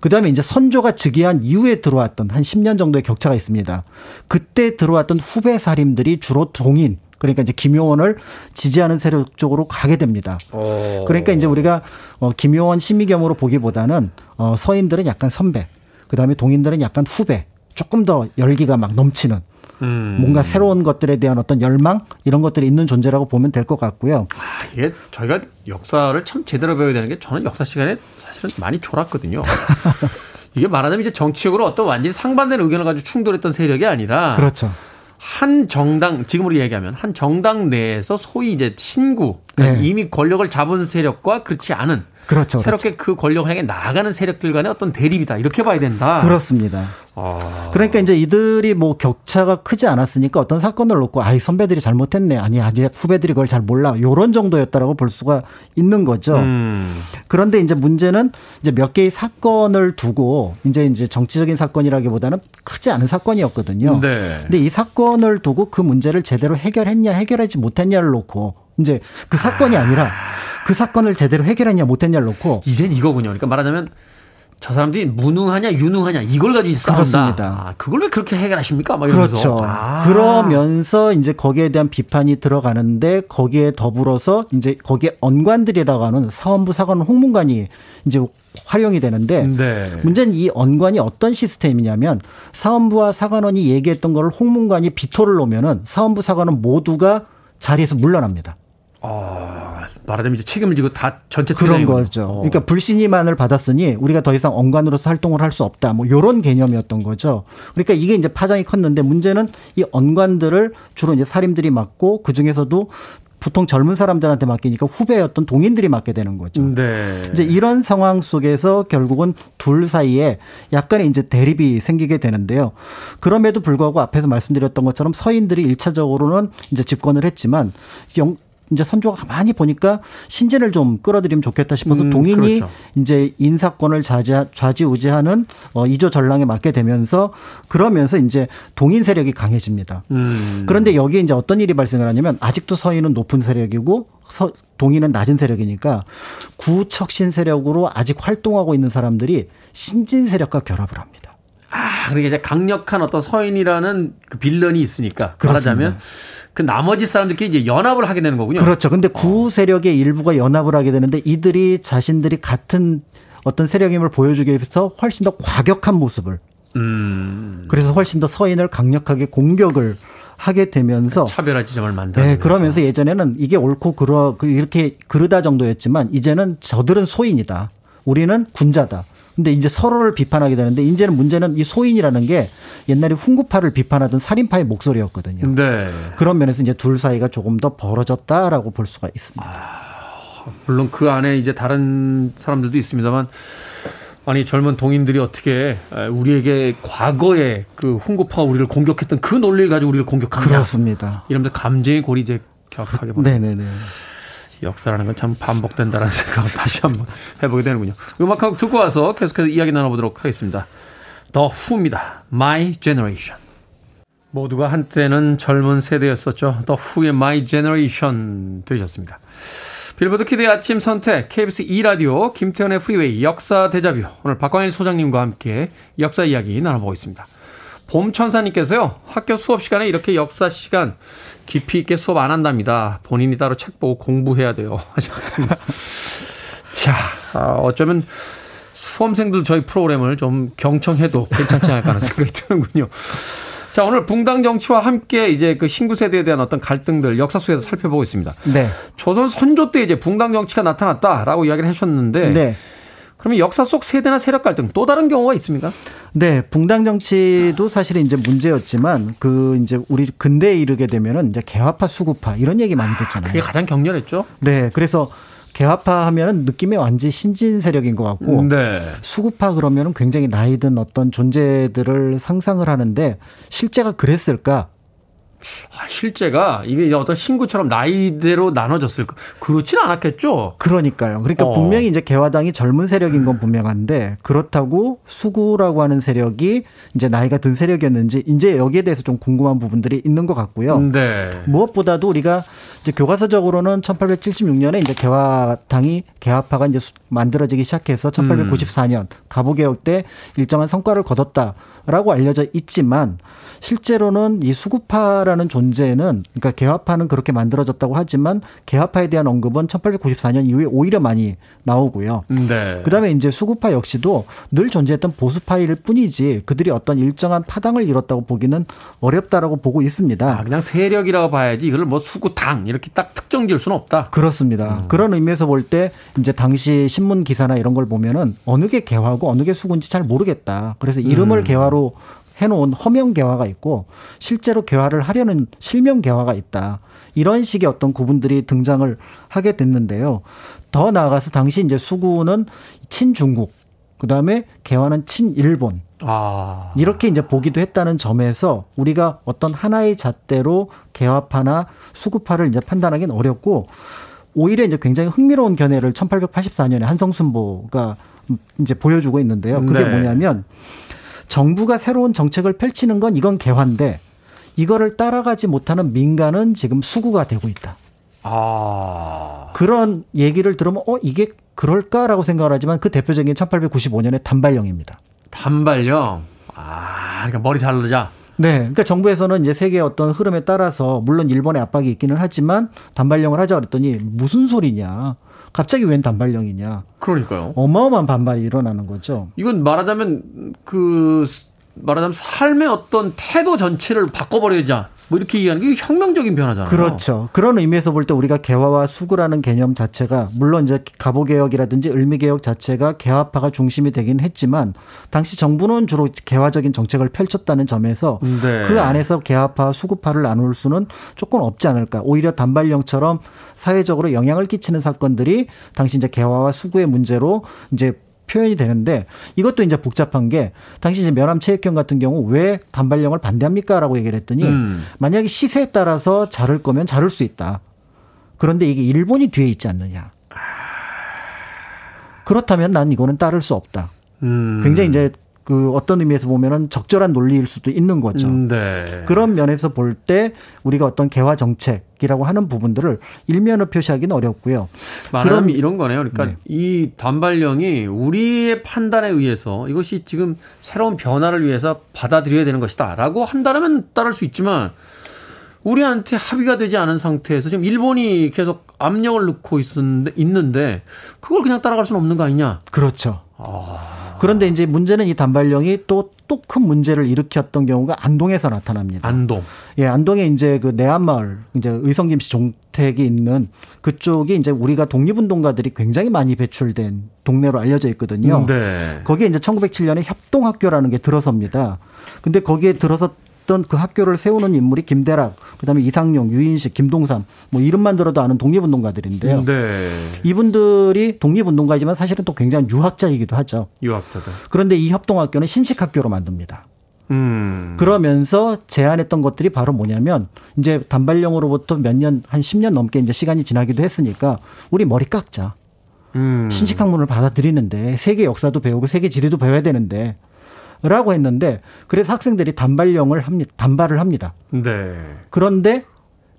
그다음에 이제 선조가 즉위한 이후에 들어왔던 한 10년 정도의 격차가 있습니다. 그때 들어왔던 후배 살림들이 주로 동인 그러니까 이제 김효원을 지지하는 세력 쪽으로 가게 됩니다. 오. 어. 그러니까 이제 우리가 어 김효원 심의겸으로 보기보다는 어 서인들은 약간 선배, 그다음에 동인들은 약간 후배, 조금 더 열기가 막 넘치는 음. 뭔가 새로운 것들에 대한 어떤 열망 이런 것들이 있는 존재라고 보면 될 것 같고요. 아, 이게 저희가 역사를 참 제대로 배워야 되는 게 저는 역사 시간에 사실은 많이 졸았거든요. 이게 말하자면 이제 정치적으로 어떤 완전히 상반된 의견을 가지고 충돌했던 세력이 아니라 그렇죠. 한 정당 지금으로 얘기하면 한 정당 내에서 소위 이제 신구 그러니까 네. 이미 권력을 잡은 세력과 그렇지 않은 그렇죠. 새롭게 그렇죠. 그 권력을 향해 나아가는 세력들 간의 어떤 대립이다. 이렇게 봐야 된다. 그렇습니다. 아. 그러니까 이제 이들이 뭐 격차가 크지 않았으니까 어떤 사건을 놓고 아이 선배들이 잘못했네. 아니 아직 후배들이 그걸 잘 몰라. 요런 정도였다라고 볼 수가 있는 거죠. 음. 그런데 이제 문제는 이제 몇 개의 사건을 두고 이제 이제 정치적인 사건이라기보다는 크지 않은 사건이었거든요. 네. 근데 이 사건을 두고 그 문제를 제대로 해결했냐 해결하지 못했냐를 놓고 이제 그 사건이 아니라 그 사건을 제대로 해결했냐 못했냐를 놓고 이젠 이거군요. 그러니까 말하자면 저 사람들이 무능하냐 유능하냐 이걸 가지고 싸운다. 그렇습니다. 아, 그걸 왜 그렇게 해결하십니까? 막 이러면서. 그렇죠. 아. 그러면서 이제 거기에 대한 비판이 들어가는데 거기에 더불어서 이제 거기에 언관들이라고 하는 사원부 사관 홍문관이 이제 활용이 되는데 네. 문제는 이 언관이 어떤 시스템이냐면 사원부와 사관원이 얘기했던 거를 홍문관이 비토를 놓으면은 사원부 사관원 모두가 자리에서 물러납니다. 아, 말하자면 이제 책임을 지고 다 전체 그런 거죠. 그러니까 불신임안을 받았으니 우리가 더 이상 언관으로서 활동을 할 수 없다. 뭐 요런 개념이었던 거죠. 그러니까 이게 이제 파장이 컸는데 문제는 이 언관들을 주로 이제 사림들이 맡고 그 중에서도 보통 젊은 사람들한테 맡기니까 후배였던 동인들이 맡게 되는 거죠. 네. 이제 이런 상황 속에서 결국은 둘 사이에 약간의 이제 대립이 생기게 되는데요. 그럼에도 불구하고 앞에서 말씀드렸던 것처럼 서인들이 일차적으로는 이제 집권을 했지만 영, 이제 선조가 가만히 보니까 신진을 좀 끌어들이면 좋겠다 싶어서 음, 동인이 그렇죠. 이제 인사권을 좌지, 좌지우지하는 어, 이조 전랑에 맡게 되면서 그러면서 이제 동인 세력이 강해집니다. 음. 그런데 여기에 이제 어떤 일이 발생을 하냐면 아직도 서인은 높은 세력이고 서, 동인은 낮은 세력이니까 구척신 세력으로 아직 활동하고 있는 사람들이 신진 세력과 결합을 합니다. 아. 그러니까 이제 강력한 어떤 서인이라는 그 빌런이 있으니까 그렇습니다. 말하자면 그 나머지 사람들끼리 이제 연합을 하게 되는 거군요. 그렇죠. 근데 구 세력의 일부가 연합을 하게 되는데 이들이 자신들이 같은 어떤 세력임을 보여주기 위해서 훨씬 더 과격한 모습을 음. 그래서 훨씬 더 서인을 강력하게 공격을 하게 되면서 차별화 지점을 만들어. 네, 그러면서 예전에는 이게 옳고 그러 그 이렇게 그러다 정도였지만 이제는 저들은 소인이다. 우리는 군자다. 근데 이제 서로를 비판하게 되는데 이제는 문제는 이 소인이라는 게 옛날에 훈구파를 비판하던 살인파의 목소리였거든요. 네. 그런 면에서 이제 둘 사이가 조금 더 벌어졌다라고 볼 수가 있습니다. 아, 물론 그 안에 이제 다른 사람들도 있습니다만 아니 젊은 동인들이 어떻게 우리에게 과거에 그 훈구파 우리를 공격했던 그 논리를 가지고 우리를 공격하냐 그렇습니다. 이러면서 감정의 골이 이제 격하게 네네네. 역사라는 건 참 반복된다는 생각을 다시 한번 해보게 되는군요. 음악 한곡 듣고 와서 계속해서 이야기 나눠보도록 하겠습니다. 더 후입니다. My Generation. 모두가 한때는 젊은 세대였었죠. 더 후의 My Generation 들으셨습니다. 빌보드 키드의 아침 선택, KBS 2라디오, 김태현의 프리웨이, 역사 데자뷰. 오늘 박광일 소장님과 함께 역사 이야기 나눠보고 있습니다. 봄천사님께서요, 학교 수업 시간에 이렇게 역사 시간 깊이 있게 수업 안 한답니다. 본인이 따로 책 보고 공부해야 돼요. 하셨습니다. 자, 아, 어쩌면 수험생들 저희 프로그램을 좀 경청해도 괜찮지 않을까 하는 생각이 드는군요. 자, 오늘 붕당 정치와 함께 이제 그 신구 세대에 대한 어떤 갈등들 역사 속에서 살펴보고 있습니다. 네. 조선 선조 때 이제 붕당 정치가 나타났다라고 이야기를 하셨는데 네. 그러면 역사 속 세대나 세력 갈등 또 다른 경우가 있습니까? 네, 붕당 정치도 사실은 이제 문제였지만 그 이제 우리 근대에 이르게 되면은 이제 개화파 수구파 이런 얘기 많이 듣잖아요. 그게 가장 격렬했죠. 네, 그래서 개화파 하면 느낌이 완전 신진 세력인 것 같고 네. 수구파 그러면 굉장히 나이든 어떤 존재들을 상상을 하는데 실제가 그랬을까? 아, 실제가 이게 어떤 신구처럼 나이대로 나눠졌을까? 그렇지는 않았겠죠. 그러니까요. 그러니까 어. 분명히 이제 개화당이 젊은 세력인 건 분명한데 그렇다고 수구라고 하는 세력이 이제 나이가 든 세력이었는지 이제 여기에 대해서 좀 궁금한 부분들이 있는 것 같고요. 네. 무엇보다도 우리가 이제 교과서적으로는 1876년에 이제 개화당이 개화파가 이제 만들어지기 시작해서 1894년 음. 가보개혁 때 일정한 성과를 거뒀다라고 알려져 있지만 실제로는 이 수구파라는 존재는 그러니까 개화파는 그렇게 만들어졌다고 하지만 개화파에 대한 언급은 1894년 이후에 오히려 많이 나오고요. 네. 그다음에 이제 수구파 역시도 늘 존재했던 보수파일 뿐이지 그들이 어떤 일정한 파당을 이뤘다고 보기는 어렵다라고 보고 있습니다. 아, 그냥 세력이라고 봐야지 이걸 뭐 수구당 이렇게 딱 특정 지을 수는 없다. 그렇습니다. 음. 그런 의미에서 볼 때 이제 당시 신문 기사나 이런 걸 보면은 어느 게 개화고 어느 게 수구인지 잘 모르겠다. 그래서 이름을 음. 개화로 해놓은 허명 개화가 있고 실제로 개화를 하려는 실명 개화가 있다. 이런 식의 어떤 구분들이 등장을 하게 됐는데요. 더 나아가서 당시 이제 수구는 친중국, 그 다음에 개화는 친일본. 아. 이렇게 이제 보기도 했다는 점에서 우리가 어떤 하나의 잣대로 개화파나 수구파를 이제 판단하기는 어렵고 오히려 이제 굉장히 흥미로운 견해를 1884년에 한성순보가 이제 보여주고 있는데요. 그게 네. 뭐냐면 정부가 새로운 정책을 펼치는 건 이건 개화인데 이거를 따라가지 못하는 민간은 지금 수구가 되고 있다. 아. 그런 얘기를 들으면 어 이게 그럴까라고 생각을 하지만 그 대표적인 1895년의 단발령입니다. 단발령. 아, 그러니까 머리 자르자. 네. 그러니까 정부에서는 이제 세계의 어떤 흐름에 따라서 물론 일본의 압박이 있기는 하지만 단발령을 하자 그랬더니 무슨 소리냐. 갑자기 웬 단발령이냐. 그러니까요. 어마어마한 반발이 일어나는 거죠. 이건 말하자면 그 말하자면 삶의 어떤 태도 전체를 바꿔버리자. 뭐 이렇게 얘기하는 게 혁명적인 변화잖아요. 그렇죠. 그런 의미에서 볼 때 우리가 개화와 수구라는 개념 자체가 물론 이제 가보 개혁이라든지 을미 개혁 자체가 개화파가 중심이 되긴 했지만 당시 정부는 주로 개화적인 정책을 펼쳤다는 점에서 네. 그 안에서 개화파, 수구파를 나눌 수는 조금 없지 않을까. 오히려 단발령처럼 사회적으로 영향을 끼치는 사건들이 당시 이제 개화와 수구의 문제로 이제 표현이 되는데 이것도 이제 복잡한 게 당시 이제 면함 체육형 같은 경우 왜 단발령을 반대합니까라고 얘기를 했더니 음. 만약에 시세에 따라서 자를 거면 자를 수 있다. 그런데 이게 일본이 뒤에 있지 않느냐. 그렇다면 난 이거는 따를 수 없다. 음. 굉장히 이제 그 어떤 의미에서 보면은 적절한 논리일 수도 있는 거죠. 음, 네. 그런 면에서 볼 때 우리가 어떤 개화 정책이라고 하는 부분들을 일면으로 표시하기는 어렵고요. 그럼 이런 거네요. 그러니까 네. 이 단발령이 우리의 판단에 의해서 이것이 지금 새로운 변화를 위해서 받아들여야 되는 것이다라고 한다면 따를 수 있지만 우리한테 합의가 되지 않은 상태에서 지금 일본이 계속 압력을 넣고 있었는데, 있는데 그걸 그냥 따라갈 수는 없는 거 아니냐? 그렇죠. 아... 그런데 이제 문제는 이 단발령이 또 또 큰 문제를 일으켰던 경우가 안동에서 나타납니다. 안동. 예, 안동에 이제 그 내한마을 이제 의성김 씨 종택이 있는 그쪽이 이제 우리가 독립운동가들이 굉장히 많이 배출된 동네로 알려져 있거든요. 네. 거기에 이제 1907년에 협동학교라는 게 들어섭니다. 근데 거기에 들어서 있던 그 학교를 세우는 인물이 김대락, 그다음에 이상용, 유인식, 김동삼 뭐 이름만 들어도 아는 독립운동가들인데요. 네. 이분들이 독립운동가이지만 사실은 또 굉장히 유학자이기도 하죠. 유학자들. 그런데 이 협동학교는 신식학교로 만듭니다. 음. 그러면서 제안했던 것들이 바로 뭐냐면 이제 단발령으로부터 몇 년 한 10년 넘게 이제 시간이 지나기도 했으니까 우리 머리 깎자. 음. 신식학문을 받아들이는데 세계 역사도 배우고 세계 지리도 배워야 되는데 라고 했는데 그래서 학생들이 단발령을 합니다. 단발을 합니다. 네. 그런데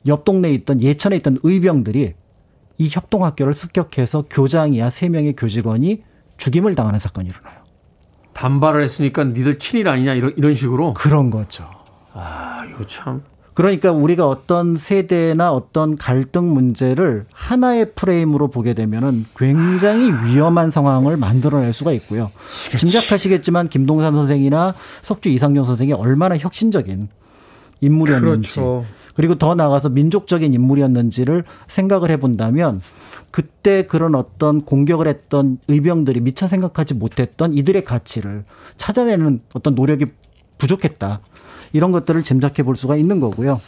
옆 동네에 있던 예천에 있던 의병들이 이 협동학교를 습격해서 교장이야 세 명의 교직원이 죽임을 당하는 사건이 일어나요. 단발을 했으니까 니들 친일 아니냐 이런 이런 식으로 그런 거죠. 아, 이거 참 그러니까 우리가 어떤 세대나 어떤 갈등 문제를 하나의 프레임으로 보게 되면은 굉장히 위험한 상황을 만들어낼 수가 있고요. 짐작하시겠지만 김동삼 선생이나 석주 이상용 선생이 얼마나 혁신적인 인물이었는지 그렇죠. 그리고 더 나아가서 민족적인 인물이었는지를 생각을 해본다면 그때 그런 어떤 공격을 했던 의병들이 미처 생각하지 못했던 이들의 가치를 찾아내는 어떤 노력이 부족했다. 이런 것들을 짐작해 볼 수가 있는 거고요.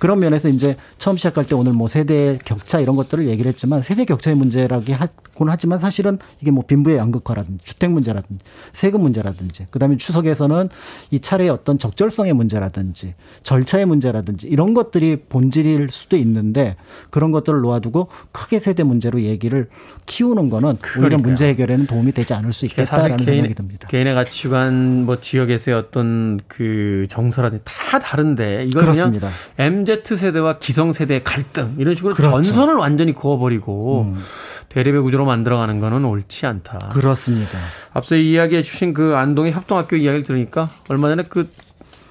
그런 면에서 이제 처음 시작할 때 오늘 뭐 세대 격차 이런 것들을 얘기를 했지만 세대 격차의 문제라기 하곤 하지만 사실은 이게 뭐 빈부의 양극화라든지 주택 문제라든지 세금 문제라든지 그다음에 추석에서는 이 차례의 어떤 적절성의 문제라든지 절차의 문제라든지 이런 것들이 본질일 수도 있는데 그런 것들을 놓아두고 크게 세대 문제로 얘기를 키우는 거는 그러니까요. 오히려 문제 해결에는 도움이 되지 않을 수 있겠다라는 개인, 생각이 듭니다. 개인의 가치관 뭐 지역에서의 어떤 그 정서라든지 다 다른데 그렇습니다. 그냥 MZ Z세대와 기성세대의 갈등 이런 식으로 그렇죠. 전선을 완전히 그어버리고 음. 대립의 구조로 만들어가는 거는 옳지 않다. 그렇습니다. 앞서 이야기해 주신 그 안동의 협동학교 이야기를 들으니까 얼마 전에 그,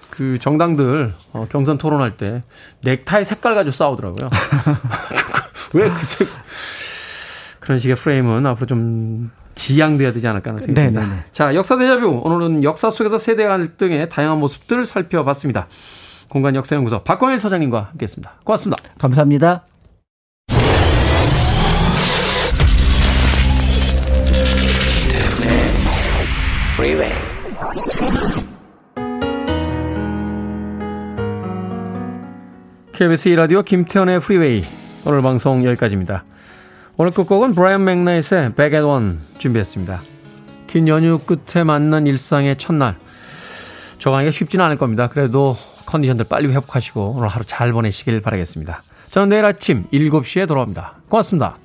그 정당들 어, 경선 토론할 때 넥타이 색깔 가지고 싸우더라고요. 왜 그 색, 그런 식의 프레임은 앞으로 좀 지양돼야 되지 않을까 하는 생각입니다. 네네네. 자, 역사 대자뷰. 오늘은 역사 속에서 세대 갈등의 다양한 모습들을 살펴봤습니다. 공간 역사연구소 박광일 소장님과 함께했습니다. 고맙습니다. 감사합니다. KBS 2라디오 김태현의 프리웨이 오늘 방송 여기까지입니다. 오늘 끝곡은 브라이언 맥나잇의 Back at One 준비했습니다. 긴 연휴 끝에 만난 일상의 첫날 적응하기가 쉽지는 않을 겁니다. 그래도 컨디션들 빨리 회복하시고 오늘 하루 잘 보내시길 바라겠습니다. 저는 내일 아침 7시에 돌아옵니다. 고맙습니다.